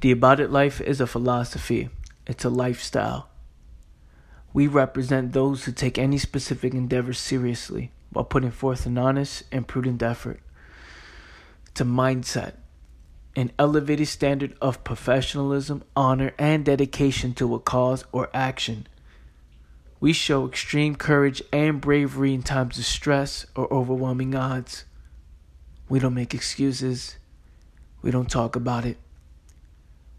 The About It Life is a philosophy, it's a lifestyle. We represent those who take any specific endeavor seriously while putting forth an honest and prudent effort. It's a mindset, an elevated standard of professionalism, honor, and dedication to a cause or action. We show extreme courage and bravery in times of stress or overwhelming odds. We don't make excuses. We don't talk about it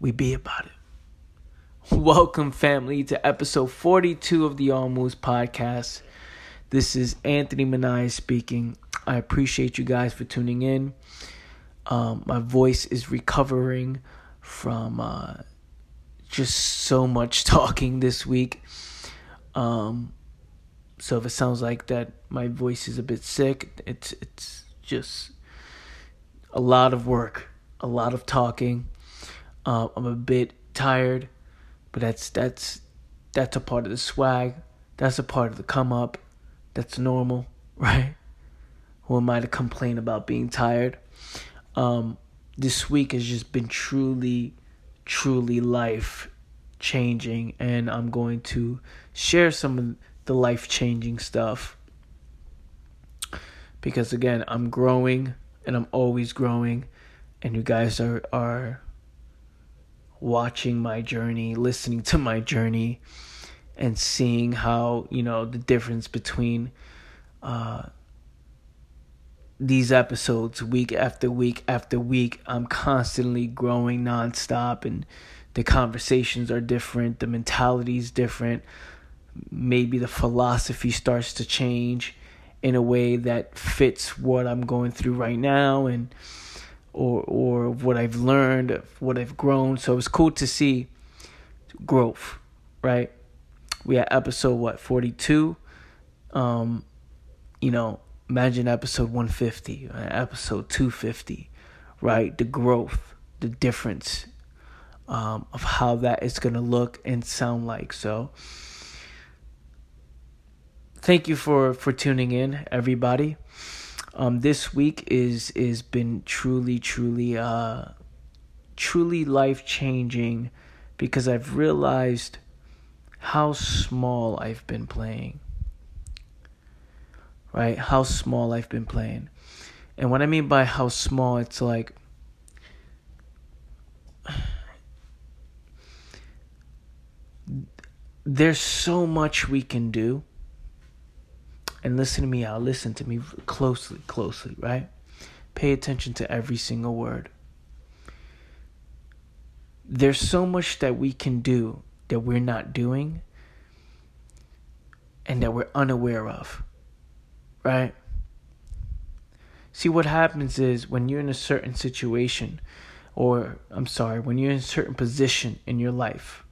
we be about it. Welcome, family, to episode 42 of the All Moves podcast. This is Anthony Manai speaking. I appreciate you guys for tuning in. Um, my voice is recovering from uh, just so much talking this week. Um, so if it sounds like that, my voice is a bit sick. It's it's just a lot of work, a lot of talking. Uh, I'm a bit tired, but that's that's that's a part of the swag. That's a part of the come up. That's normal, right? Who am I to complain about being tired? Um, this week has just been truly, truly life changing, and I'm going to share some of the life changing stuff because again, I'm growing and I'm always growing, and you guys are are watching my journey, listening to my journey, and seeing how, you know, the difference between uh, these episodes week after week after week. I'm constantly growing nonstop, and the conversations are different, the mentality is different. Maybe the philosophy starts to change in a way that fits what I'm going through right now, and or or what I've learned, what I've grown. So it's cool to see growth, right? We had episode what forty two. Um, you know, imagine episode one fifty, episode two fifty, right? The growth, the difference um, of how that is gonna look and sound like. So, thank you for for tuning in, everybody um, this week is is been truly truly uh truly life changing because I've realized how small I've been playing. Right? How small I've been playing. And what I mean by how small, it's like there's so much we can do and listen to me out. Listen to me closely, closely, right? Pay attention to every single word. There's so much that we can do that we're not doing and that we're unaware of, right? See, what happens is when you're in a certain situation, or I'm sorry, when you're in a certain position in your life,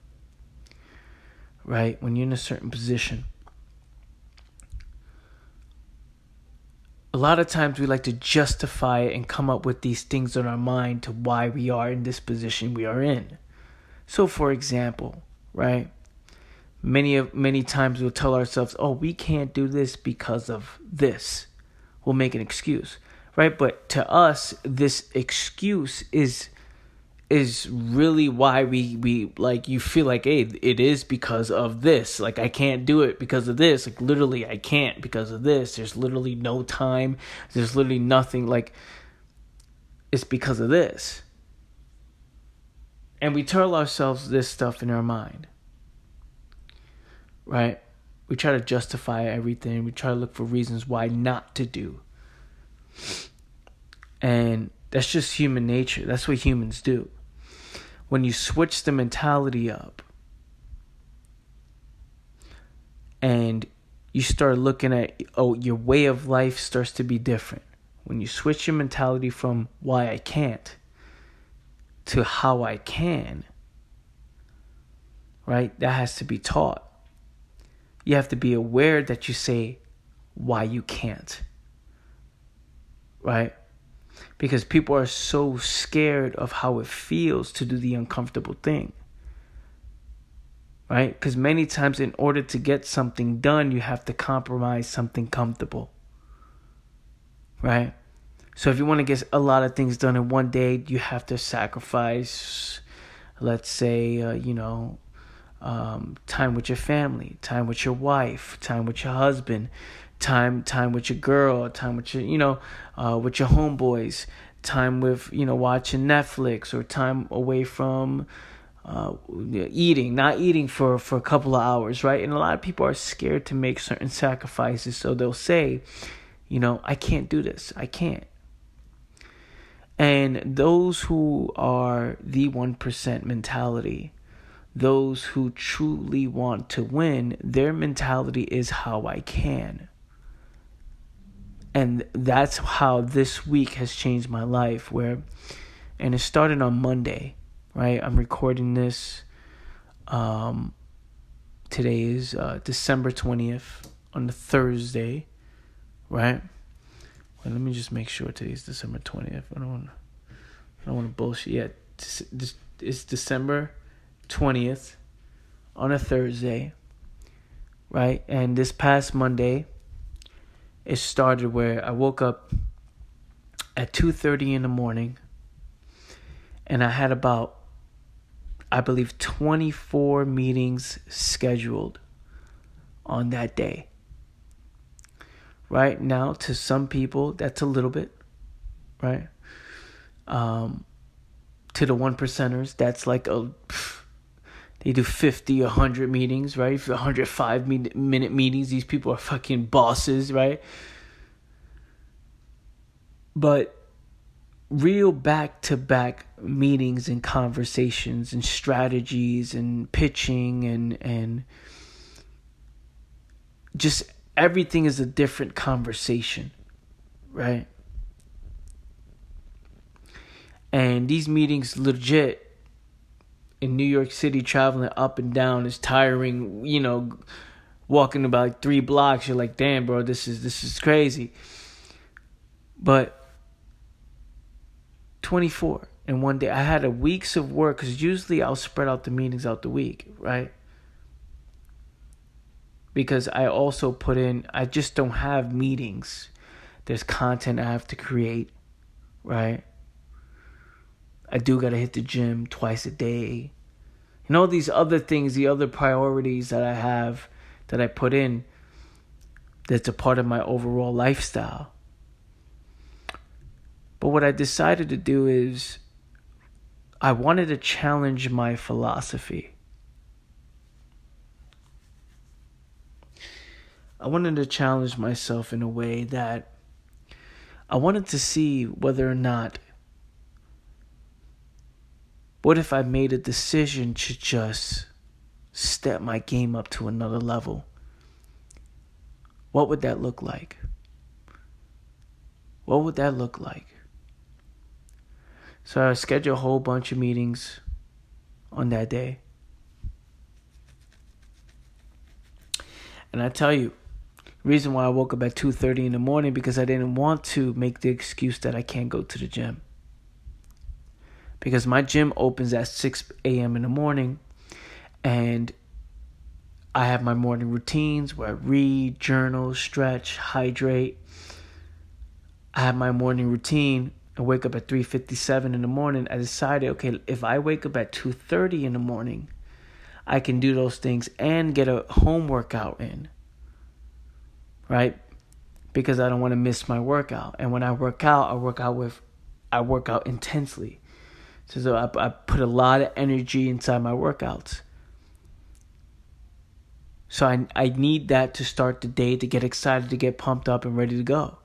right? When you're in a certain position, a lot of times we like to justify and come up with these things in our mind to why we are in this position we are in. So for example, right? Many of many times we'll tell ourselves, "Oh, we can't do this because of this." We'll make an excuse, right? But to us, this excuse is is really why we we like you feel like hey it is because of this. Like i can't do it because of this. Like literally i can't because of this. There's literally no time. There's literally nothing. Like it's because of this. And we tell ourselves this stuff in our mind. Right? We try to justify everything. We try to look for reasons why not to do. And that's just human nature. That's what humans do when you switch the mentality up and you start looking at oh your way of life starts to be different. When you switch your mentality from why I can't to how I can right that has to be taught. You have to be aware that you say why you can't right because people are so scared of how it feels to do the uncomfortable thing. Right? Because many times, in order to get something done, you have to compromise something comfortable. Right? So, if you want to get a lot of things done in one day, you have to sacrifice let's say, uh, you know, um, time with your family, time with your wife, time with your husband, time time with your girl, time with your you know, uh, with your homeboys, time with you know watching Netflix or time away from uh, eating, not eating for for a couple of hours, right? And a lot of people are scared to make certain sacrifices, so they'll say, you know, I can't do this, I can't. And those who are the 1% mentality, those who truly want to win, their mentality is how I can. And that's how this week has changed my life where and it started on Monday, right? I'm recording this um today is uh, December 20th on the Thursday, right? Let me just make sure today's December 20th. I don't want I don't want to bullshit yet. It's December 20th on a Thursday, right? And this past Monday it started where I woke up at 2:30 in the morning and I had about I believe 24 meetings scheduled on that day. Right now, to some people, that's a little bit, right? Um, to the one percenters, that's like a they do 50, 100 meetings, right? 105 minute meetings. These people are fucking bosses, right? But real back to back meetings and conversations and strategies and pitching and and just everything is a different conversation, right? And these meetings legit in New York City traveling up and down is tiring, you know, walking about like three blocks, you're like, damn bro, this is this is crazy. But 24 in one day. I had a weeks of work because usually I'll spread out the meetings out the week, right? because I also put in, I just don't have meetings. There's content I have to create, right? I do got to hit the gym twice a day. And all these other things, the other priorities that I have that I put in, that's a part of my overall lifestyle. But what I decided to do is, I wanted to challenge my philosophy. I wanted to challenge myself in a way that I wanted to see whether or not what if I made a decision to just step my game up to another level? What would that look like? What would that look like? So I scheduled a whole bunch of meetings on that day. And I tell you, reason why I woke up at 2:30 in the morning because I didn't want to make the excuse that I can't go to the gym. Because my gym opens at 6 a.m. in the morning and I have my morning routines where I read, journal, stretch, hydrate. I have my morning routine. I wake up at 3:57 in the morning. I decided, okay, if I wake up at 2:30 in the morning, I can do those things and get a home workout in right? Because I don't want to miss my workout. And when I work out, I work out with, I work out intensely. So, I, I put a lot of energy inside my workouts. So I, I need that to start the day, to get excited, to get pumped up and ready to go.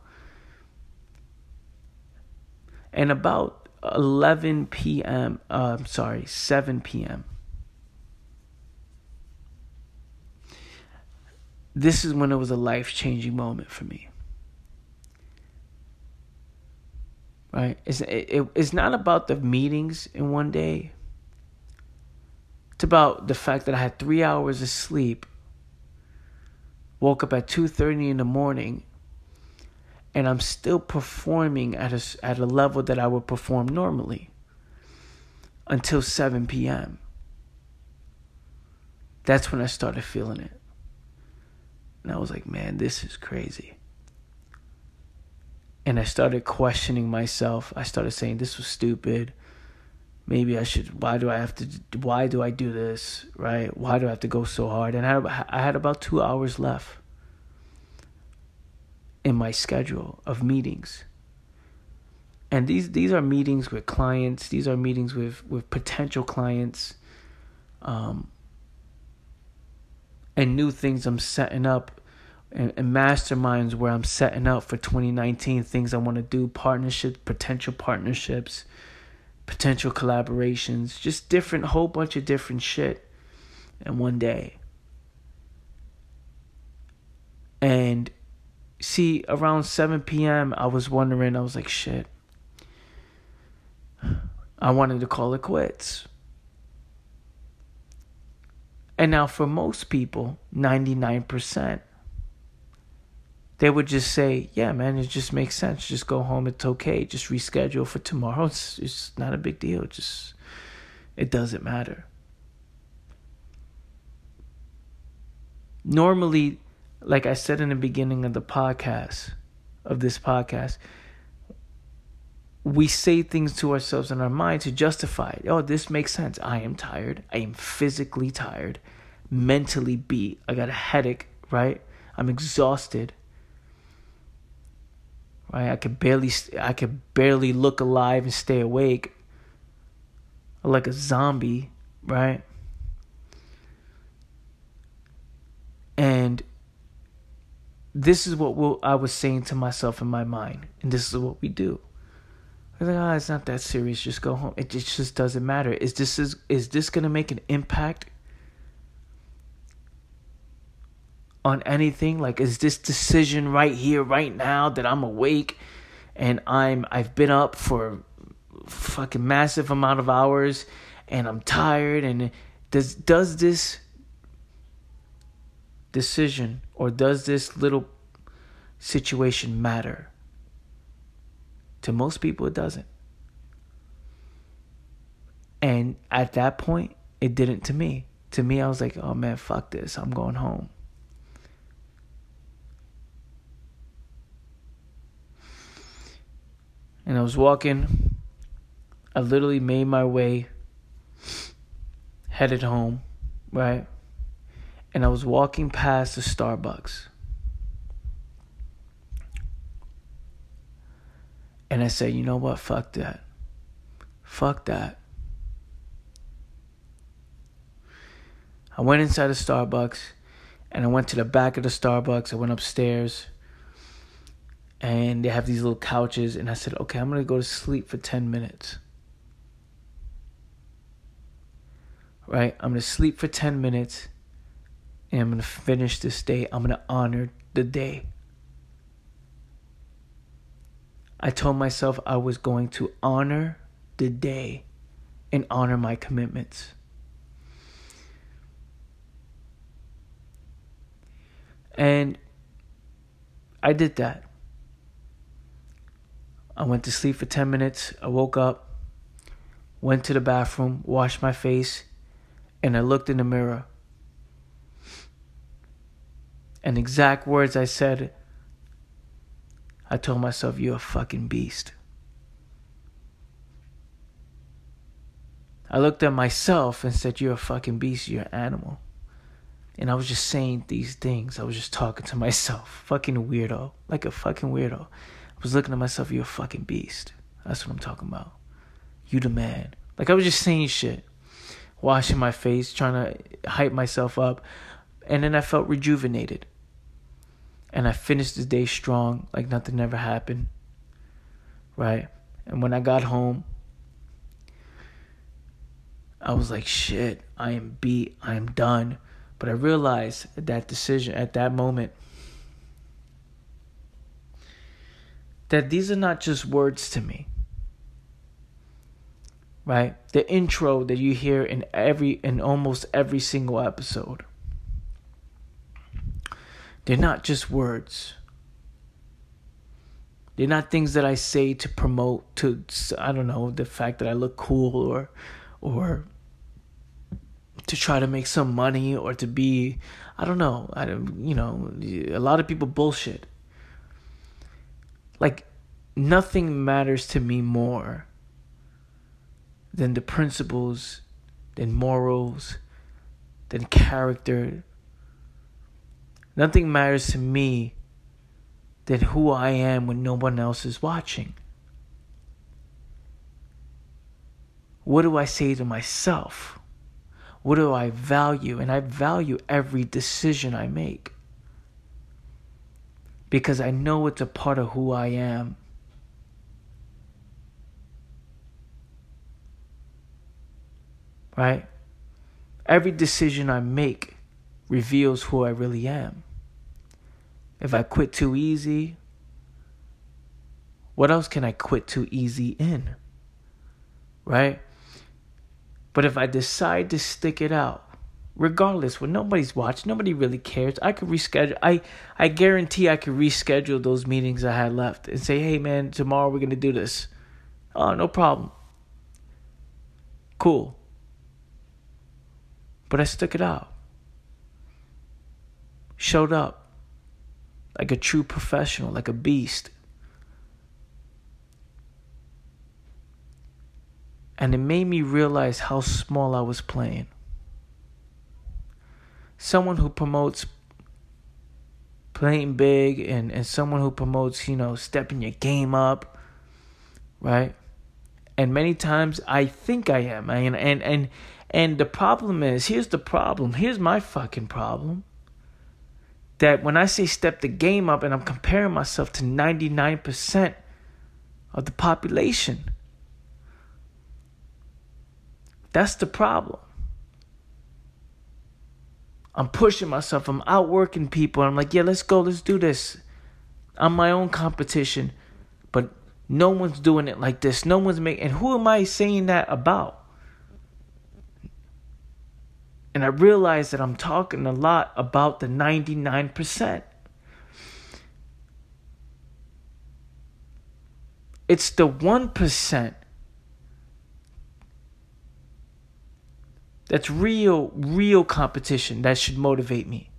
And about 11 p.m., uh, I'm sorry, 7 p.m., this is when it was a life changing moment for me. Right? It's, it, it, it's not about the meetings in one day. It's about the fact that I had three hours of sleep, woke up at 2.30 in the morning, and I'm still performing at a, at a level that I would perform normally until 7 p.m. That's when I started feeling it. And I was like, man, this is crazy. And I started questioning myself. I started saying this was stupid. maybe I should. Why do I have to? Why do I do this? Right? Why do I have to go so hard? And I, I had about two hours left in my schedule of meetings. And these these are meetings with clients. These are meetings with with potential clients. Um, and new things I'm setting up and, and masterminds where I'm setting up for 2019 things I want to do, partnerships, potential partnerships, potential collaborations, just different, whole bunch of different shit in one day. And see, around 7 p.m., I was wondering, I was like, shit. I wanted to call it quits. And now, for most people, 99%, they would just say, Yeah, man, it just makes sense. Just go home. It's okay. Just reschedule for tomorrow. It's, it's not a big deal. Just, it doesn't matter. Normally, like I said in the beginning of the podcast, of this podcast, we say things to ourselves in our mind to justify it. Oh, this makes sense. I am tired. I am physically tired, mentally beat. I got a headache, right? I'm exhausted. Right? I could barely I could barely look alive and stay awake. Like a zombie, right? And this is what we'll, I was saying to myself in my mind, and this is what we do. I was like, oh, it's not that serious. Just go home. It just, just doesn't matter. Is this is is this gonna make an impact on anything? Like, is this decision right here, right now, that I'm awake and I'm I've been up for fucking massive amount of hours and I'm tired and does does this decision or does this little situation matter? To most people, it doesn't. And at that point, it didn't to me. To me, I was like, oh man, fuck this. I'm going home. And I was walking. I literally made my way, headed home, right? And I was walking past the Starbucks. And I said, you know what? Fuck that. Fuck that. I went inside the Starbucks and I went to the back of the Starbucks. I went upstairs and they have these little couches. And I said, okay, I'm going to go to sleep for 10 minutes. Right? I'm going to sleep for 10 minutes and I'm going to finish this day. I'm going to honor the day. I told myself I was going to honor the day and honor my commitments. And I did that. I went to sleep for 10 minutes. I woke up, went to the bathroom, washed my face, and I looked in the mirror. And exact words I said I told myself, You're a fucking beast. I looked at myself and said, You're a fucking beast, you're an animal. And I was just saying these things. I was just talking to myself. Fucking weirdo. Like a fucking weirdo. Was looking at myself, You're a fucking beast. That's what I'm talking about. You the man. Like I was just saying shit. Washing my face, trying to hype myself up. And then I felt rejuvenated and I finished the day strong, like nothing ever happened. Right? And when I got home, I was like, shit, I am beat, I am done. But I realized at that decision, at that moment, that these are not just words to me. Right? The intro that you hear in every in almost every single episode they're not just words. They're not things that I say to promote to I don't know the fact that I look cool or or to try to make some money or to be I don't know I don't you know a lot of people bullshit. Like nothing matters to me more than the principles, than morals, than character. Nothing matters to me than who I am when no one else is watching. What do I say to myself? What do I value? And I value every decision I make because I know it's a part of who I am. Right? Every decision I make reveals who I really am. If I quit too easy, what else can I quit too easy in? Right? But if I decide to stick it out, regardless when nobody's watching nobody really cares. I could reschedule i i guarantee i could reschedule those meetings i had left and say hey man tomorrow we're gonna do this. Oh no problem. Cool. But i stuck it out. Showed up like a true professional like a beast. And it made me realize how small i was playing someone who promotes playing big and, and someone who promotes, you know, stepping your game up, right? And many times I think I am. And and and and the problem is, here's the problem. Here's my fucking problem. That when I say step the game up and I'm comparing myself to 99% of the population. That's the problem. I'm pushing myself. I'm outworking people. I'm like, yeah, let's go. Let's do this. I'm my own competition. But no one's doing it like this. No one's making. And who am I saying that about? And I realize that I'm talking a lot about the 99%. It's the 1% That's real, real competition that should motivate me.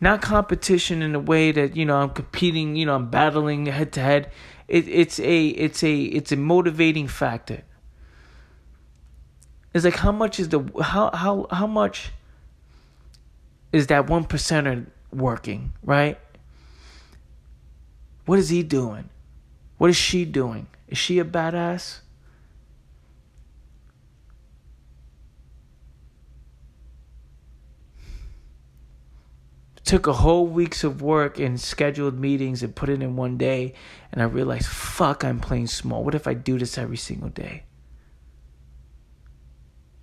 Not competition in a way that you know I'm competing, you know I'm battling head to head. It, it's a it's a it's a motivating factor. It's like how much is the how how how much is that one percenter working right? What is he doing? What is she doing? Is she a badass? Took a whole weeks of work and scheduled meetings and put it in one day and I realized fuck I'm playing small. What if I do this every single day?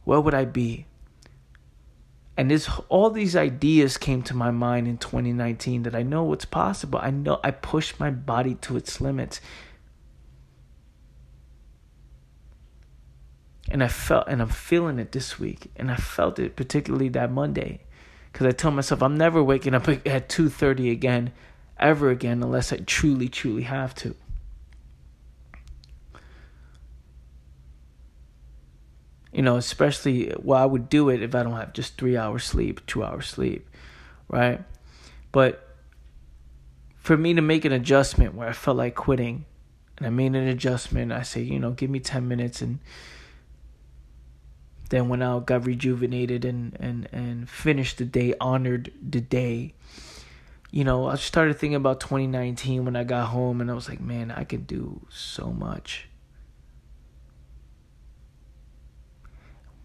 Where would I be? And this all these ideas came to my mind in 2019 that I know what's possible. I know I pushed my body to its limits. And I felt and I'm feeling it this week and I felt it particularly that Monday because I tell myself I'm never waking up at 2:30 again ever again unless I truly truly have to. You know, especially well I would do it if I don't have just 3 hours sleep, 2 hours sleep, right? But for me to make an adjustment where I felt like quitting and I made an adjustment, I say, you know, give me 10 minutes and then went out, got rejuvenated, and and and finished the day, honored the day. You know, I started thinking about 2019 when I got home, and I was like, man, I can do so much.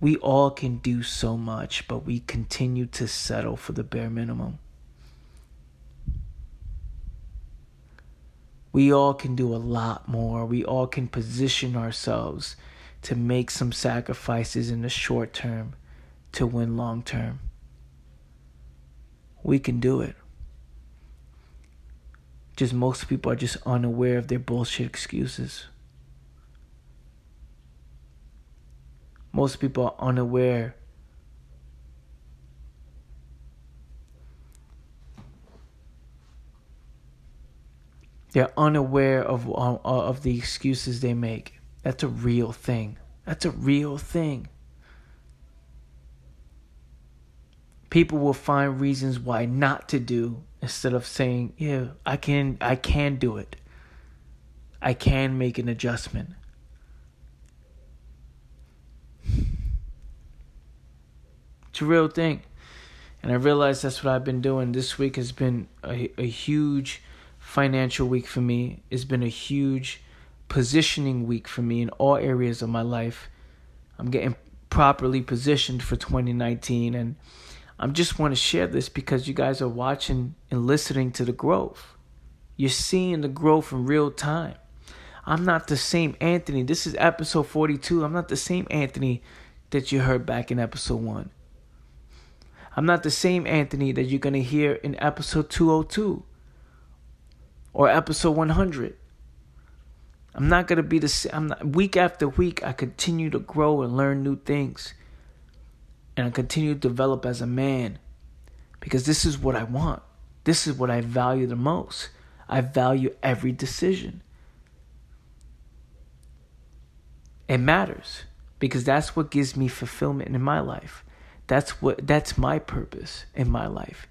We all can do so much, but we continue to settle for the bare minimum. We all can do a lot more. We all can position ourselves to make some sacrifices in the short term to win long term. We can do it. Just most people are just unaware of their bullshit excuses. Most people are unaware They're unaware of of the excuses they make. That's a real thing. That's a real thing. People will find reasons why not to do instead of saying, "Yeah, I can I can do it. I can make an adjustment." It's a real thing. And I realize that's what I've been doing. This week has been a, a huge financial week for me. It's been a huge positioning week for me in all areas of my life. I'm getting properly positioned for 2019 and I just want to share this because you guys are watching and listening to the growth. You're seeing the growth in real time. I'm not the same Anthony. This is episode 42. I'm not the same Anthony that you heard back in episode 1. I'm not the same Anthony that you're going to hear in episode 202 or episode 100. I'm not gonna be the same. Not, week after week. I continue to grow and learn new things, and I continue to develop as a man, because this is what I want. This is what I value the most. I value every decision. It matters because that's what gives me fulfillment in my life. That's what that's my purpose in my life.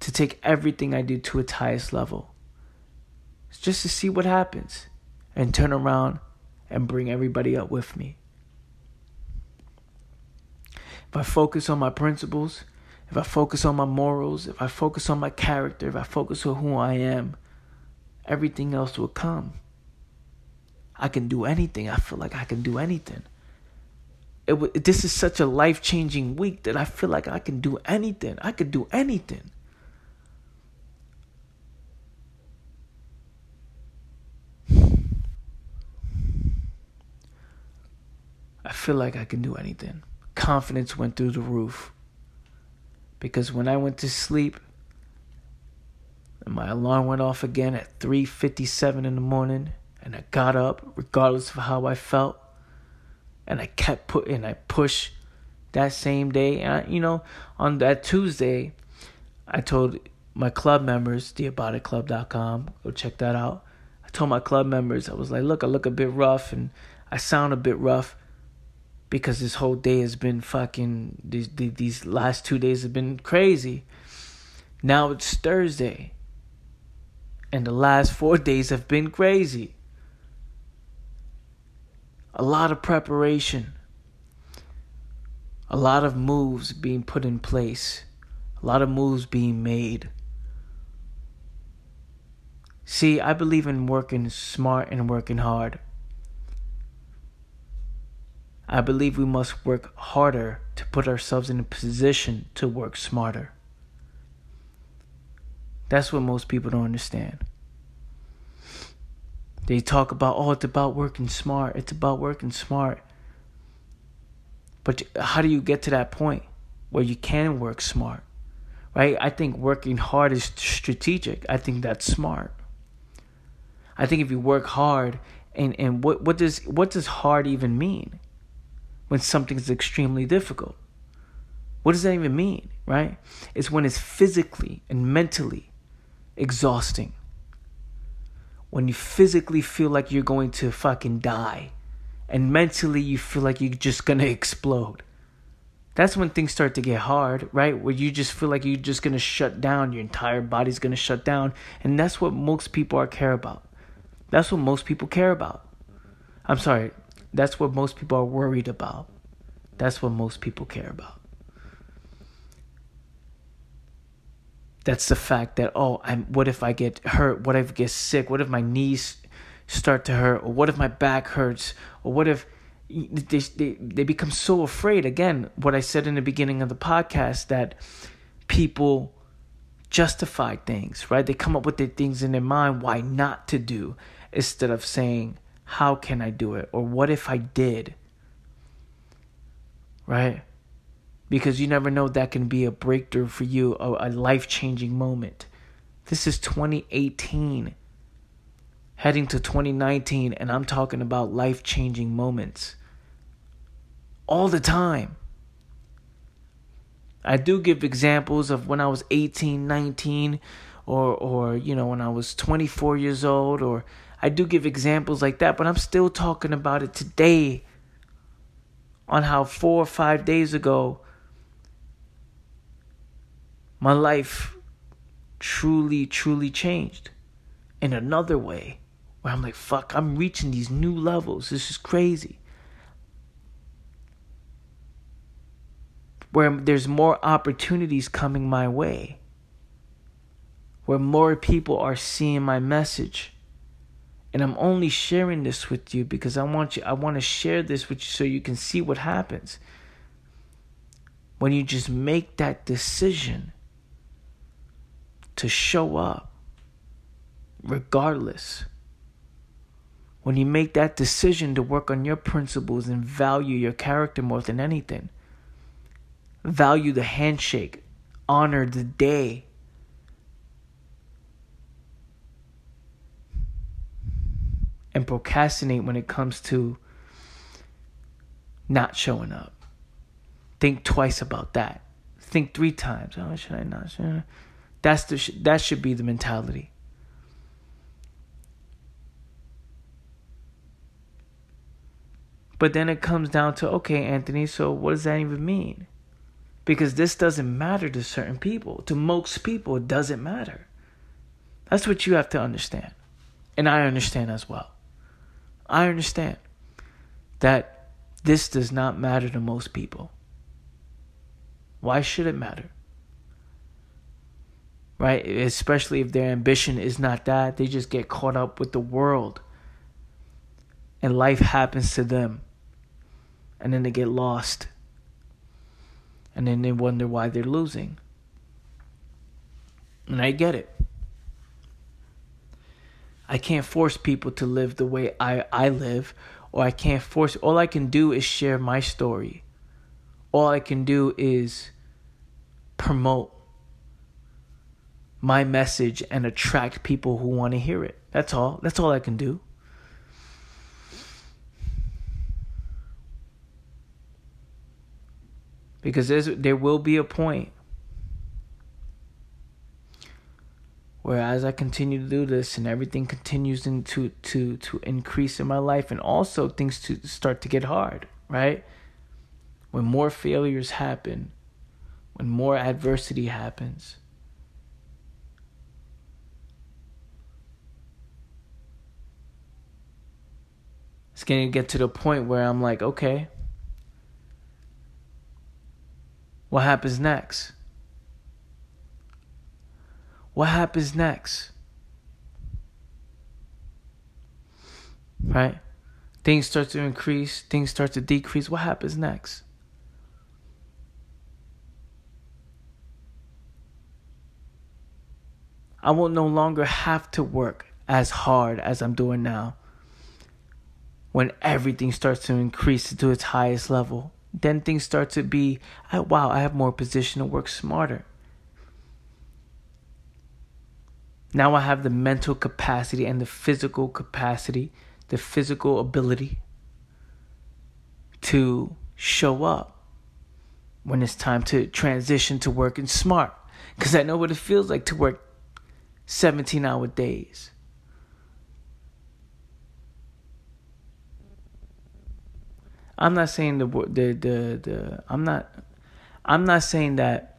To take everything I do to its highest level. It's just to see what happens and turn around and bring everybody up with me. If I focus on my principles, if I focus on my morals, if I focus on my character, if I focus on who I am, everything else will come. I can do anything. I feel like I can do anything. It, this is such a life changing week that I feel like I can do anything. I could do anything. I feel like I can do anything. Confidence went through the roof. Because when I went to sleep, and my alarm went off again at 3:57 in the morning, and I got up regardless of how I felt, and I kept putting I pushed that same day. And I, you know, on that Tuesday, I told my club members, theaboutitclub.com, go check that out. I told my club members, I was like, look, I look a bit rough and I sound a bit rough because this whole day has been fucking these these last two days have been crazy. Now it's Thursday. And the last 4 days have been crazy. A lot of preparation. A lot of moves being put in place. A lot of moves being made. See, I believe in working smart and working hard. I believe we must work harder to put ourselves in a position to work smarter. That's what most people don't understand. They talk about, oh, it's about working smart. It's about working smart. But how do you get to that point where you can work smart? Right? I think working hard is strategic. I think that's smart. I think if you work hard and, and what, what does what does hard even mean? When something is extremely difficult. What does that even mean, right? It's when it's physically and mentally exhausting. When you physically feel like you're going to fucking die, and mentally you feel like you're just gonna explode. That's when things start to get hard, right? Where you just feel like you're just gonna shut down, your entire body's gonna shut down, and that's what most people are care about. That's what most people care about. I'm sorry, that's what most people are worried about. That's what most people care about. That's the fact that oh, I'm what if I get hurt? What if I get sick? What if my knees start to hurt? Or what if my back hurts? Or what if they, they, they become so afraid again what i said in the beginning of the podcast that people justify things right they come up with their things in their mind why not to do instead of saying how can I do it? Or what if I did? Right? Because you never know that can be a breakthrough for you, a, a life changing moment. This is 2018, heading to 2019, and I'm talking about life changing moments all the time. I do give examples of when I was 18, 19, or, or you know, when I was 24 years old, or I do give examples like that, but I'm still talking about it today on how four or five days ago my life truly, truly changed in another way where I'm like, fuck, I'm reaching these new levels. This is crazy. where there's more opportunities coming my way, where more people are seeing my message. And I'm only sharing this with you because I want you I want to share this with you so you can see what happens. When you just make that decision to show up regardless. When you make that decision to work on your principles and value your character more than anything, value the handshake, honor the day. And procrastinate when it comes to not showing up. Think twice about that. Think three times. Oh, should I not? Should I? That's the that should be the mentality. But then it comes down to okay, Anthony, so what does that even mean? Because this doesn't matter to certain people. To most people, it doesn't matter. That's what you have to understand. And I understand as well. I understand that this does not matter to most people. Why should it matter? Right? Especially if their ambition is not that, they just get caught up with the world. And life happens to them and then they get lost. And then they wonder why they're losing. And I get it. I can't force people to live the way I, I live, or I can't force. All I can do is share my story. All I can do is promote my message and attract people who want to hear it. That's all. That's all I can do. Because there's, there will be a point where as I continue to do this and everything continues into to to increase in my life and also things to start to get hard, right? When more failures happen, when more adversity happens, it's going to get to the point where I'm like, okay, What happens next? What happens next? Right? Things start to increase, things start to decrease. What happens next? I will no longer have to work as hard as I'm doing now when everything starts to increase to its highest level then things start to be, wow, I have more position to work smarter. Now I have the mental capacity and the physical capacity, the physical ability to show up when it's time to transition to working smart. Because I know what it feels like to work 17 hour days. I'm not saying the the the, the I'm not I'm not saying that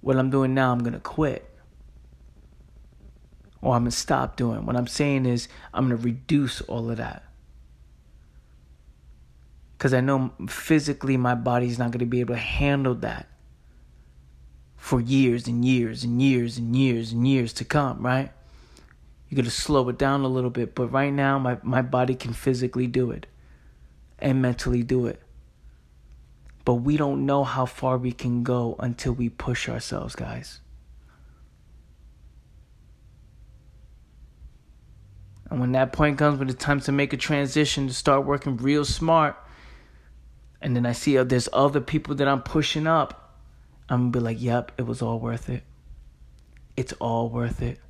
what I'm doing now I'm gonna quit or I'm gonna stop doing. What I'm saying is I'm gonna reduce all of that. Cause I know physically my body's not gonna be able to handle that for years and years and years and years and years to come, right? You gotta slow it down a little bit, but right now my, my body can physically do it and mentally do it. But we don't know how far we can go until we push ourselves, guys. And when that point comes, when it's time to make a transition to start working real smart, and then I see uh, there's other people that I'm pushing up, I'm gonna be like, yep, it was all worth it. It's all worth it.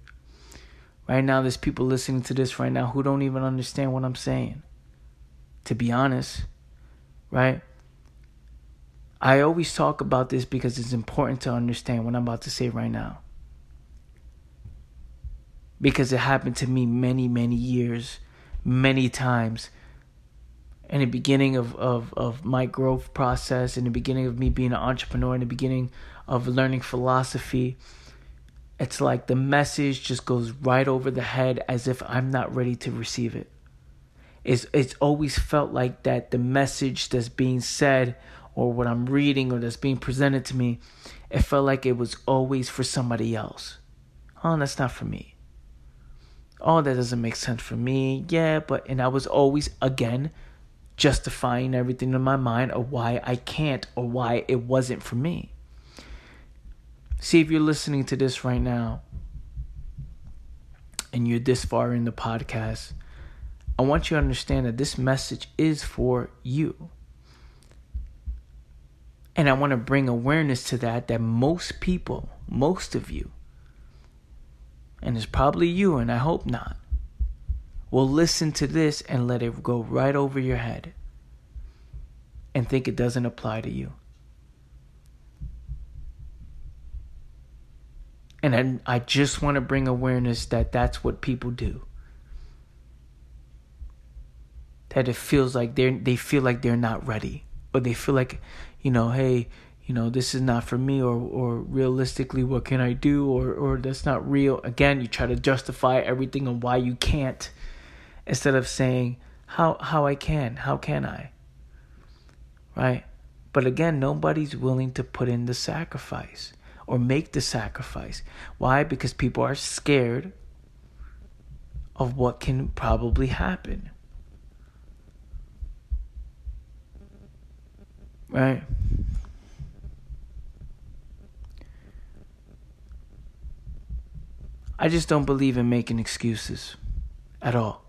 Right now, there's people listening to this right now who don't even understand what I'm saying to be honest, right? I always talk about this because it's important to understand what I'm about to say right now. Because it happened to me many, many years, many times. In the beginning of, of, of my growth process, in the beginning of me being an entrepreneur, in the beginning of learning philosophy, it's like the message just goes right over the head as if I'm not ready to receive it it's it's always felt like that the message that's being said or what I'm reading or that's being presented to me, it felt like it was always for somebody else. Oh, that's not for me. Oh, that doesn't make sense for me. Yeah, but, and I was always, again, justifying everything in my mind of why I can't or why it wasn't for me. See, if you're listening to this right now and you're this far in the podcast, I want you to understand that this message is for you. And I want to bring awareness to that that most people, most of you, and it's probably you, and I hope not, will listen to this and let it go right over your head and think it doesn't apply to you. And I, I just want to bring awareness that that's what people do. That it feels like they're they feel like they're not ready, or they feel like, you know, hey, you know, this is not for me, or or realistically, what can I do, or or that's not real. Again, you try to justify everything on why you can't, instead of saying how how I can, how can I. Right, but again, nobody's willing to put in the sacrifice or make the sacrifice. Why? Because people are scared of what can probably happen. Right? I just don't believe in making excuses at all.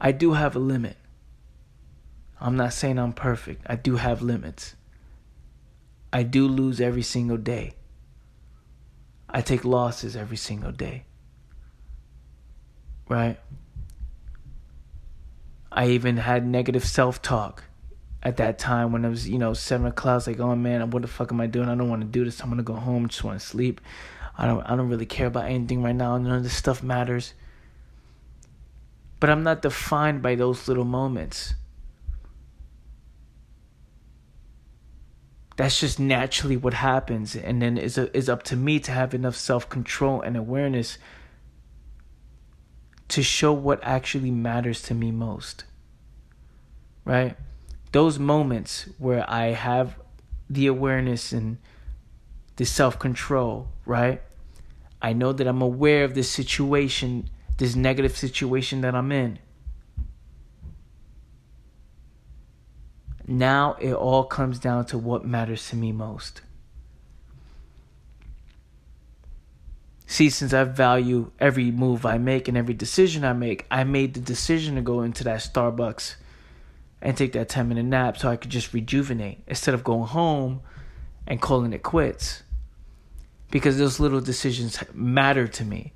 I do have a limit. I'm not saying I'm perfect. I do have limits. I do lose every single day. I take losses every single day. Right? I even had negative self talk at that time when it was, you know, seven o'clock. Like, oh man, what the fuck am I doing? I don't want to do this. I'm gonna go home. Just want to sleep. I don't. I don't really care about anything right now. None of this stuff matters. But I'm not defined by those little moments. that's just naturally what happens and then it's, a, it's up to me to have enough self-control and awareness to show what actually matters to me most right those moments where i have the awareness and the self-control right i know that i'm aware of this situation this negative situation that i'm in Now it all comes down to what matters to me most. See, since I value every move I make and every decision I make, I made the decision to go into that Starbucks and take that 10 minute nap so I could just rejuvenate instead of going home and calling it quits. Because those little decisions matter to me.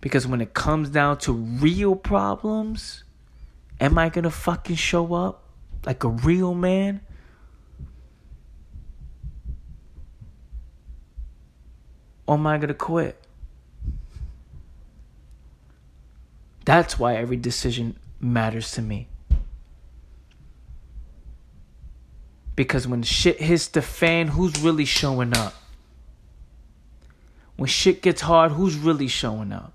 Because when it comes down to real problems, am I gonna fucking show up? like a real man, or am I to quit? That's why every decision matters to me. Because when shit hits the fan, who's really showing up? When shit gets hard, who's really showing up?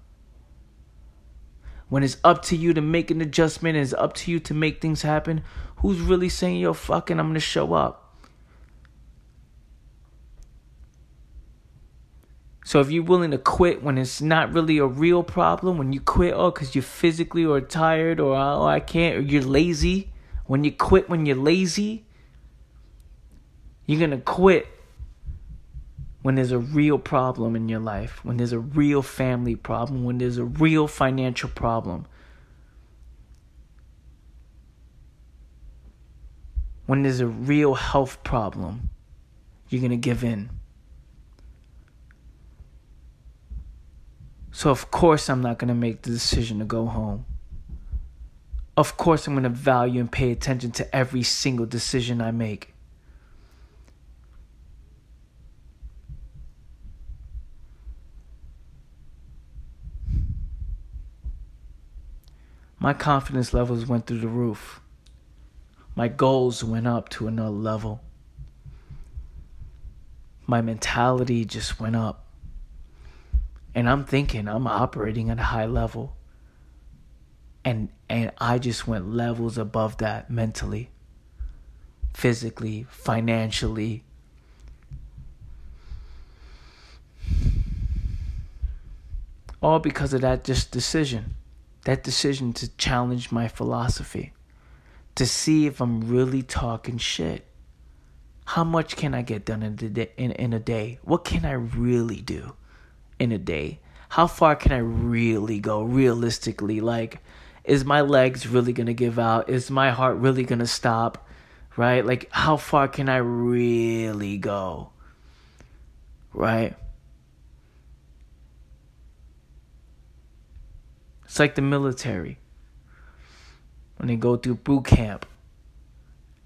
when it's up to you to make an adjustment, it's up to you to make things happen, who's really saying, yo, fucking, I'm gonna show up? So if you're willing to quit when it's not really a real problem, when you quit, oh, because you're physically or tired or oh, I can't, or you're lazy, when you quit when you're lazy, you're gonna quit when there's a real problem in your life, when there's a real family problem, when there's a real financial problem, when there's a real health problem, you're going to give in. So, of course, I'm not going to make the decision to go home. Of course, I'm going to value and pay attention to every single decision I make. My confidence levels went through the roof. My goals went up to another level. My mentality just went up. And I'm thinking I'm operating at a high level. And and I just went levels above that mentally. physically, financially. All because of that just decision. That decision to challenge my philosophy. To see if I'm really talking shit. How much can I get done in a day? In, in a day? What can I really do in a day? How far can I really go realistically? Like, is my legs really gonna give out? Is my heart really gonna stop? Right? Like, how far can I really go? Right? It's like the military when they go through boot camp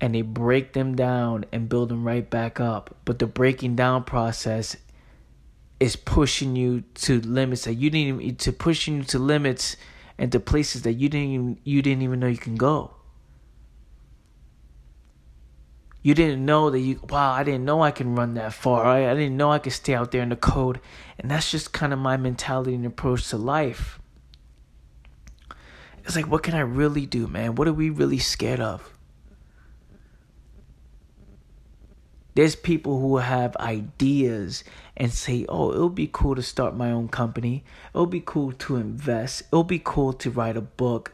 and they break them down and build them right back up. But the breaking down process is pushing you to limits that you didn't even to pushing you to limits and to places that you didn't even you didn't even know you can go. You didn't know that you wow, I didn't know I can run that far. I, I didn't know I could stay out there in the code. And that's just kind of my mentality and approach to life. It's like what can I really do, man? What are we really scared of? There's people who have ideas and say, oh, it'll be cool to start my own company. It'll be cool to invest. It'll be cool to write a book,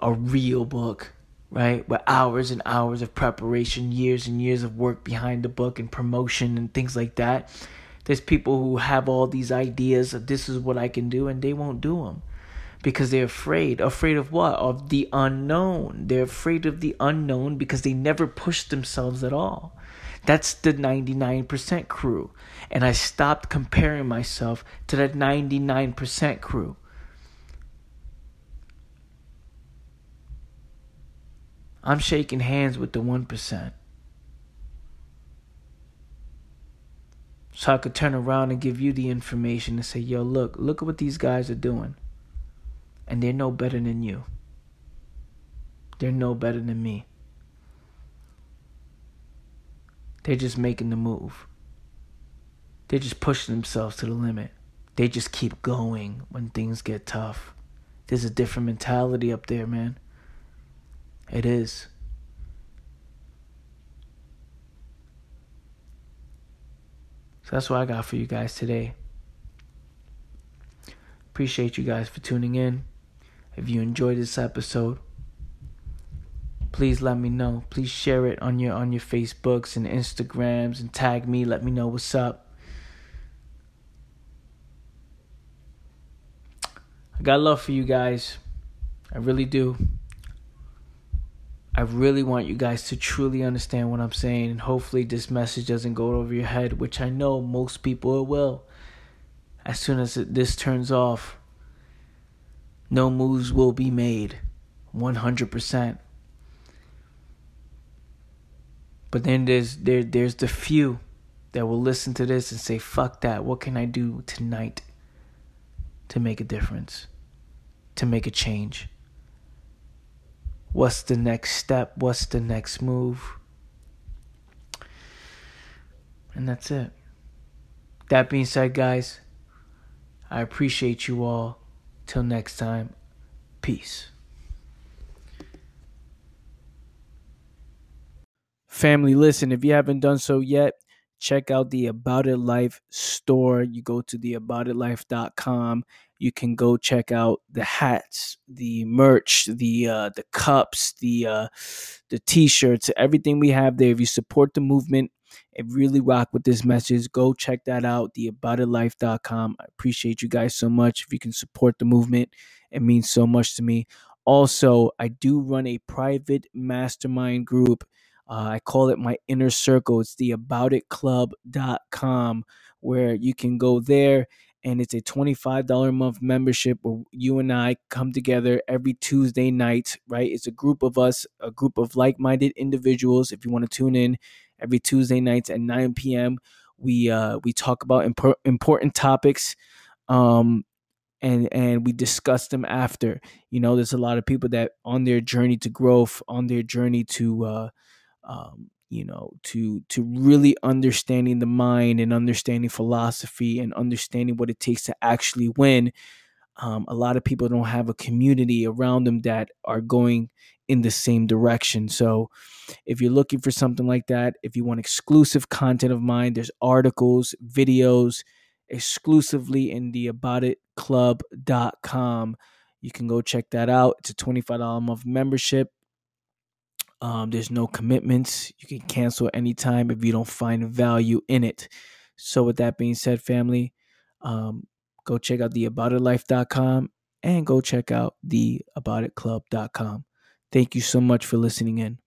a real book, right? With hours and hours of preparation, years and years of work behind the book and promotion and things like that. There's people who have all these ideas of this is what I can do and they won't do them because they're afraid. Afraid of what? Of the unknown. They're afraid of the unknown because they never pushed themselves at all. That's the 99% crew. And I stopped comparing myself to that 99% crew. I'm shaking hands with the 1%. So I could turn around and give you the information and say, yo, look, look at what these guys are doing. And they're no better than you. They're no better than me. They're just making the move. They're just pushing themselves to the limit. They just keep going when things get tough. There's a different mentality up there, man. It is. So that's what I got for you guys today. Appreciate you guys for tuning in. If you enjoyed this episode, please let me know. Please share it on your on your Facebooks and Instagrams and tag me. Let me know what's up. I got love for you guys. I really do. I really want you guys to truly understand what I'm saying and hopefully this message doesn't go over your head, which I know most people it will. As soon as this turns off, no moves will be made. 100%. But then there's there there's the few that will listen to this and say, "Fuck that. What can I do tonight to make a difference? To make a change? What's the next step? What's the next move?" And that's it. That being said, guys, I appreciate you all. Till next time, peace. Family, listen, if you haven't done so yet, check out the About It Life store. You go to the aboutitlife.com. You can go check out the hats, the merch, the uh, the cups, the uh, the t-shirts, everything we have there. If you support the movement and really rock with this message, go check that out, the aboutitlife.com. I appreciate you guys so much. If you can support the movement, it means so much to me. Also, I do run a private mastermind group uh, I call it my inner circle. It's the aboutitclub.com where you can go there and it's a $25 a month membership where you and I come together every Tuesday night, right? It's a group of us, a group of like minded individuals. If you want to tune in every Tuesday nights at 9 p.m., we, uh, we talk about imp- important topics. Um, and and we discuss them after you know there's a lot of people that on their journey to growth on their journey to uh, um, you know to to really understanding the mind and understanding philosophy and understanding what it takes to actually win um, a lot of people don't have a community around them that are going in the same direction. So if you're looking for something like that, if you want exclusive content of mine, there's articles, videos exclusively in the aboutitclub.com. You can go check that out. It's a $25 a month membership. Um, there's no commitments. You can cancel anytime if you don't find value in it. So, with that being said, family, um, go check out the aboutitlife.com and go check out the aboutitclub.com. Thank you so much for listening in.